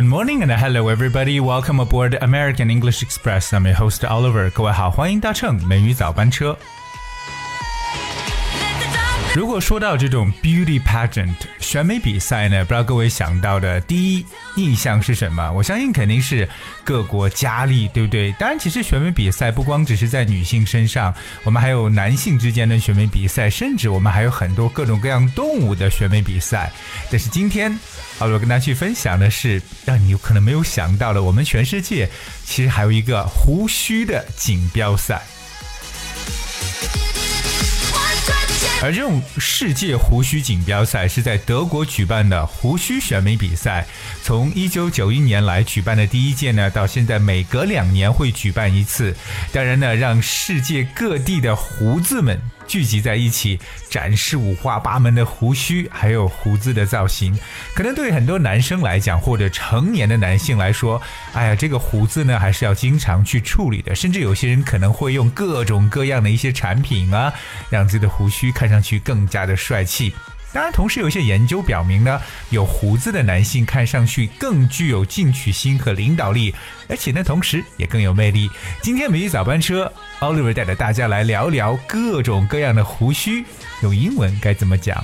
Good morning and hello everybody. Welcome aboard American English Express. I'm your host Oliver. 各位好，欢迎搭乘美语早班车。 如果说到这种 beauty pageant 选美比赛呢，不知道各位想到的第一印象是什么？我相信肯定是各国佳丽，对不对？当然，其实选美比赛不光只是在女性身上，我们还有男性之间的选美比赛，甚至我们还有很多各种各样动物的选美比赛。但是今天，好，我跟大家去分享的是让你有可能没有想到的，我们全世界其实还有一个胡须的锦标赛。而这种世界胡须锦标赛是在德国举办的胡须选美比赛，从一九九一年来举办的第一届呢，到现在每隔两年会举办一次。当然呢，让世界各地的胡子们。聚集在一起，展示五花八门的胡须，还有胡子的造型。可能对很多男生来讲，或者成年的男性来说，哎呀，这个胡子呢，还是要经常去处理的。甚至有些人可能会用各种各样的一些产品啊，让自己的胡须看上去更加的帅气。当然，同时有一些研究表明呢，有胡子的男性看上去更具有进取心和领导力，而且呢，同时也更有魅力。今天美语早班车，Oliver 带着大家来聊聊各种各样的胡须，用英文该怎么讲？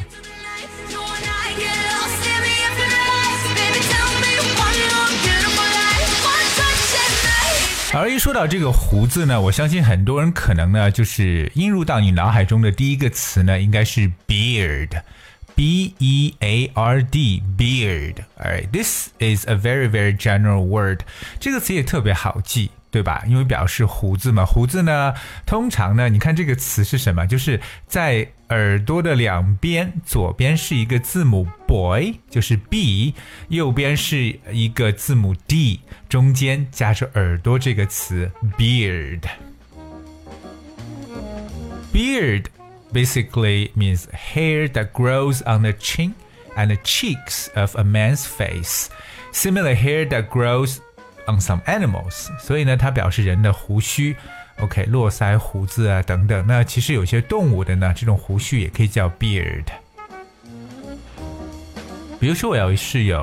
而一说到这个胡子呢，我相信很多人可能呢，就是映入到你脑海中的第一个词呢，应该是 beard。B E A R D beard. Alright, this is a very very general word. 这个词也特别好记，对吧？因为表示胡子嘛。胡子呢，通常呢，你看这个词是什么？就是在耳朵的两边，左边是一个字母 boy，就是 B，右边是一个字母 D，中间夹着耳朵这个词 beard。beard basically means hair that grows on the chin and the cheeks of a man's face, similar hair that grows on some animals。所以呢，它表示人的胡须。OK，络腮胡子啊等等。那其实有些动物的呢，这种胡须也可以叫 beard。比如说，我要是有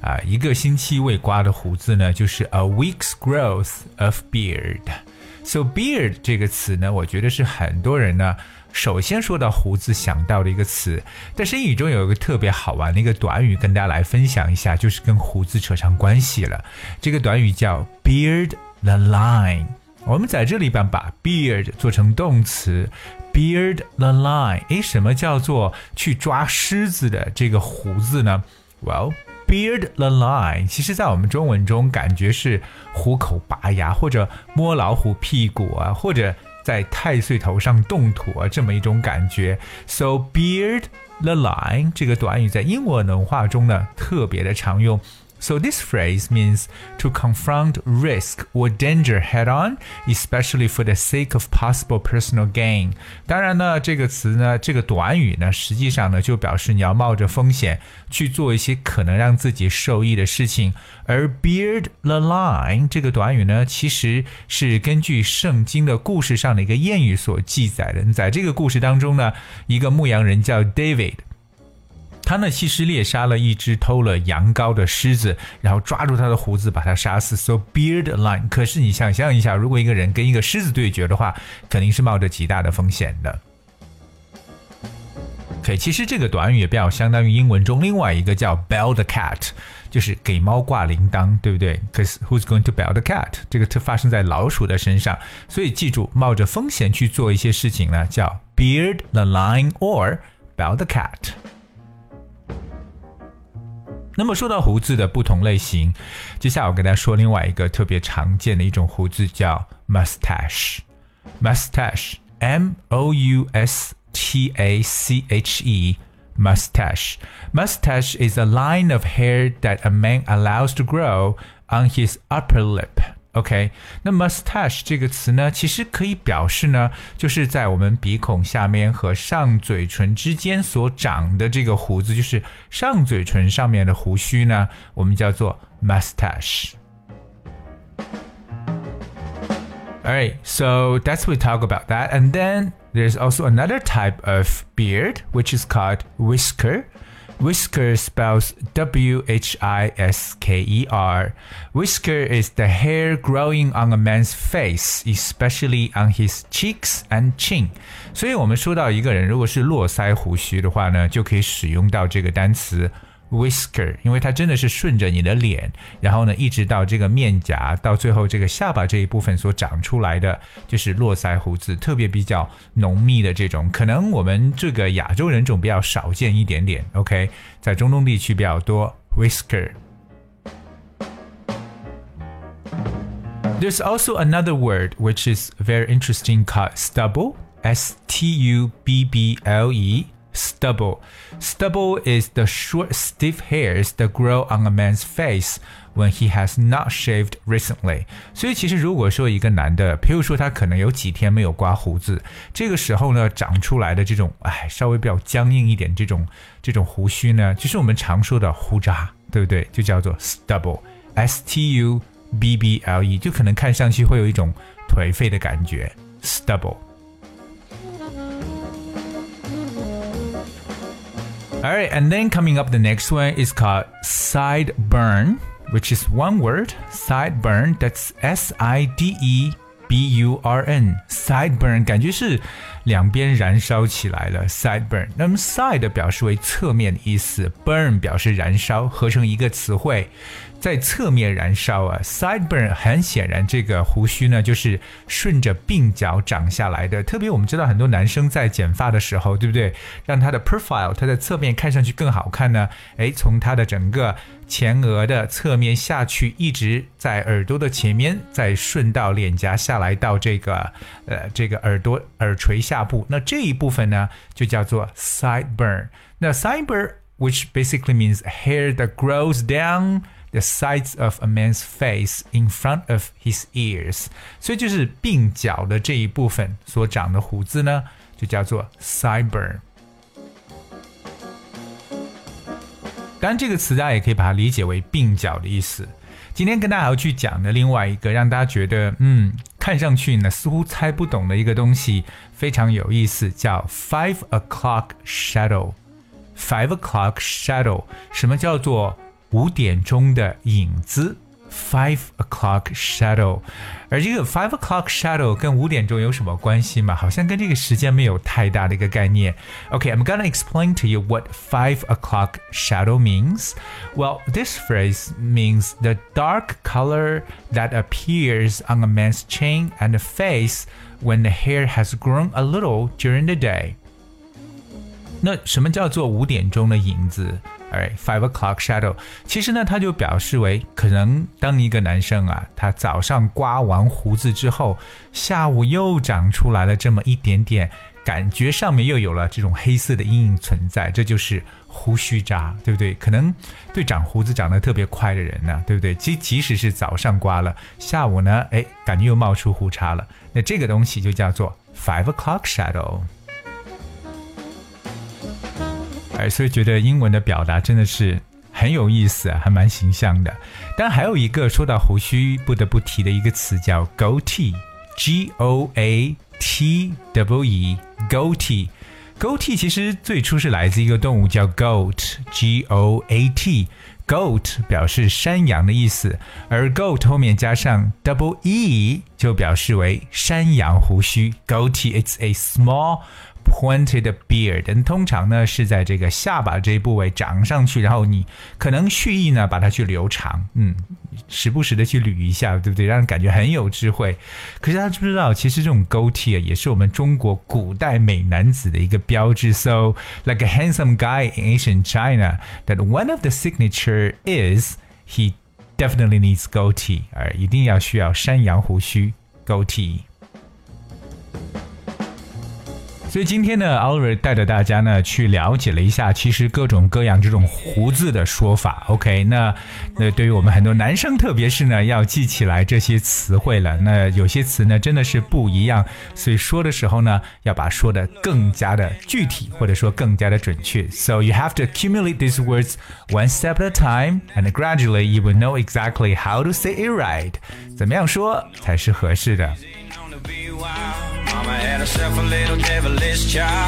啊、呃、一个星期未刮的胡子呢，就是 a week's growth of beard。So beard 这个词呢，我觉得是很多人呢。 首先说到胡子想到的一个词，但是英语中有一个特别好玩的一个短语，跟大家来分享一下，就是跟胡子扯上关系了。这个短语叫 beard the line。我们在这里边把 beard 做成动词，beard the line。诶，什么叫做去抓狮子的这个胡子呢？Well。Beard the line，其实，在我们中文中，感觉是虎口拔牙，或者摸老虎屁股啊，或者在太岁头上动土啊，这么一种感觉。So beard the line 这个短语在英文文化中呢，特别的常用。So this phrase means to confront risk or danger head on, especially for the sake of possible personal gain. 当然呢，这个词呢，这个短语呢，实际上呢，就表示你要冒着风险去做一些可能让自己受益的事情。而 beard the lion 这个短语呢，其实是根据圣经的故事上的一个谚语所记载的。在这个故事当中呢，一个牧羊人叫 David。他呢，其实猎杀了一只偷了羊羔的狮子，然后抓住他的胡子，把他杀死。So beard line。可是你想象一下，如果一个人跟一个狮子对决的话，肯定是冒着极大的风险的。OK，其实这个短语也比较相当于英文中另外一个叫 bell the cat，就是给猫挂铃铛，对不对？Cause who's going to bell the cat？这个特发生在老鼠的身上，所以记住，冒着风险去做一些事情呢，叫 beard the line or bell the cat。那么说到胡子的不同类型，接下来我跟大家说另外一个特别常见的一种胡子叫 mustache。mustache，m o u s t a c h e。Mustache. Mustache is a line of hair that a man allows to grow on his upper lip. OK，那 mustache 这个词呢，其实可以表示呢，就是在我们鼻孔下面和上嘴唇之间所长的这个胡子，就是上嘴唇上面的胡须呢，我们叫做 mustache。Alright, so that's we talk about that, and then there's also another type of beard which is called whisker. Whisker spells W H I S K E R. Whisker is the hair growing on a man's face, especially on his cheeks and chin. 所以我们说到一个人如果是络腮胡须的话呢，就可以使用到这个单词。 whisker，因为它真的是顺着你的脸，然后呢，一直到这个面颊，到最后这个下巴这一部分所长出来的，就是络腮胡子，特别比较浓密的这种，可能我们这个亚洲人种比较少见一点点。OK，在中东地区比较多 whisker。There's also another word which is very interesting called stubble. S T U B B L E stubble. Stubble is the short, stiff hairs that grow on a man's face when he has not shaved recently. 所以其实如果说一个男的，譬如说他可能有几天没有刮胡子，这个时候呢长出来的这种，哎，稍微比较僵硬一点这种这种胡须呢，就是我们常说的胡渣，对不对？就叫做 stubble，S T U B B L E，就可能看上去会有一种颓废的感觉，stubble。All right, and then coming up, the next one is called sideburn, which is one word, sideburn. That's S I D E B U R N. Sideburn 感觉是两边燃烧起来了。Sideburn，那么 side 表示为侧面的意思，burn 表示燃烧，合成一个词汇。 在侧面燃烧啊，sideburn 很显然这个胡须呢就是顺着鬓角长下来的。特别我们知道很多男生在剪发的时候，对不对？让他的 profile 他的侧面看上去更好看呢？诶，从他的整个前额的侧面下去，一直在耳朵的前面，再顺到脸颊下来到这个呃这个耳朵耳垂下部，那这一部分呢就叫做 sideburn。那 sideburn which basically means hair that grows down。The sides of a man's face in front of his ears，所以就是鬓角的这一部分所长的胡子呢，就叫做 sideburn。当然，这个词大家也可以把它理解为鬓角的意思。今天跟大家要去讲的另外一个让大家觉得嗯，看上去呢似乎猜不懂的一个东西，非常有意思，叫 five o'clock shadow。Five o'clock shadow，什么叫做五点钟的影子，five o'clock shadow，而这个 five o'clock shadow 跟五点钟有什么关系吗？好像跟这个时间没有太大的一个概念。Okay, I'm gonna explain to you what five o'clock shadow means. Well, this phrase means the dark color that appears on a man's chin and face when the hair has grown a little during the day. 那什么叫做五点钟的影子？ 哎，five o'clock shadow，其实呢，它就表示为可能当一个男生啊，他早上刮完胡子之后，下午又长出来了这么一点点，感觉上面又有了这种黑色的阴影存在，这就是胡须渣，对不对？可能对长胡子长得特别快的人呢，对不对？即即使是早上刮了，下午呢，哎，感觉又冒出胡茬了，那这个东西就叫做 five o'clock shadow。哎，所以觉得英文的表达真的是很有意思，还蛮形象的。但，还有一个说到胡须不得不提的一个词叫 goatee，G-O-A-T-E，goatee，goatee 其实最初是来自一个动物叫 goat，G O A T。goat 表示山羊的意思，而 goat 后面加上 double e 就表示为山羊胡须。goatee，it's a small Pointed beard，通常呢是在这个下巴这一部位长上去，然后你可能蓄意呢把它去留长，嗯，时不时的去捋一下，对不对？让人感觉很有智慧。可是大家知不知道，其实这种 goatee 也是我们中国古代美男子的一个标志。So like a handsome guy in ancient China, that one of the signature is he definitely needs goatee，而一定要需要山羊胡须 goatee。所以今天呢，Oliver 带着大家呢去了解了一下，其实各种各样这种胡子的说法。OK，那那对于我们很多男生，特别是呢要记起来这些词汇了。那有些词呢真的是不一样，所以说的时候呢要把说的更加的具体，或者说更加的准确。So you have to accumulate these words one step at a time, and gradually you will know exactly how to say it right。怎么样说才是合适的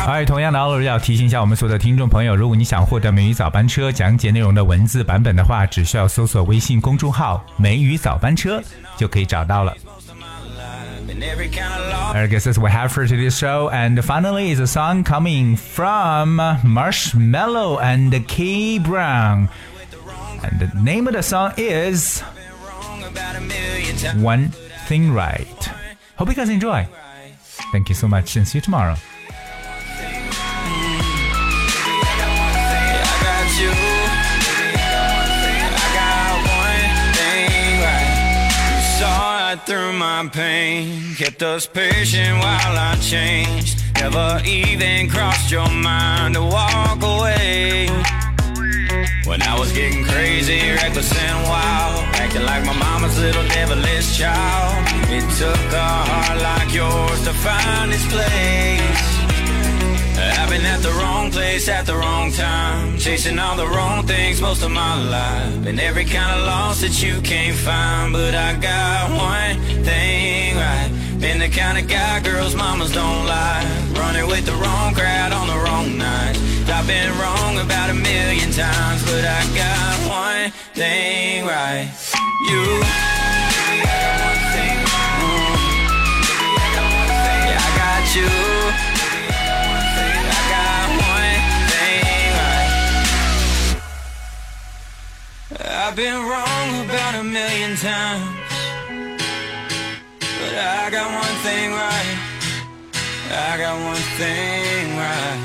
而同样的，奥尔要提醒一下我们所有的听众朋友，如果你想获得《美语早班车》讲解内容的文字版本的话，只需要搜索微信公众号“美语早班车”就可以找到了。I guess this we have for today's show. And finally, is a song coming from Marshmello and Kane Brown. And the name of the song is One Thing Right. Hope you guys enjoy. Thank you so much. And see you tomorrow. through my pain. Kept us patient while I changed Never even crossed your mind to walk away When I was getting crazy, reckless and wild Acting like my mama's little devilish child. It took a heart like yours to find its place. I've been at the wrong place at the wrong time Chasing all the wrong things most of my life. Been every kind of loss that you can't find But I got one thing right Been the kind of guy girls mamas don't like. Running with the wrong crowd on the wrong night. I've been wrong about a million times But I got one thing right. You Yeah, I got you I've been wrong about a million times. I got one thing right. I got one thing right.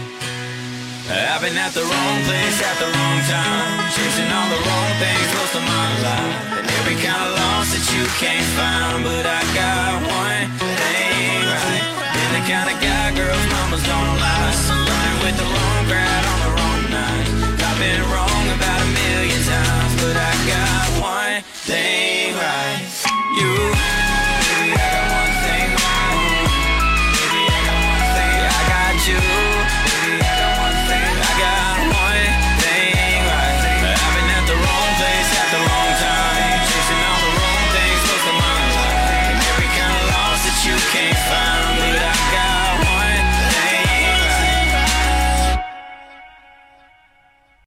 I've been at the wrong place at the wrong time, chasing all the wrong things most of my life. And every kind of loss that you can't find, but I got one thing right. Been the kind of guy girls mamas don't lie, so running with the wrong crowd on the wrong night. I've been wrong about a million times, but I got one.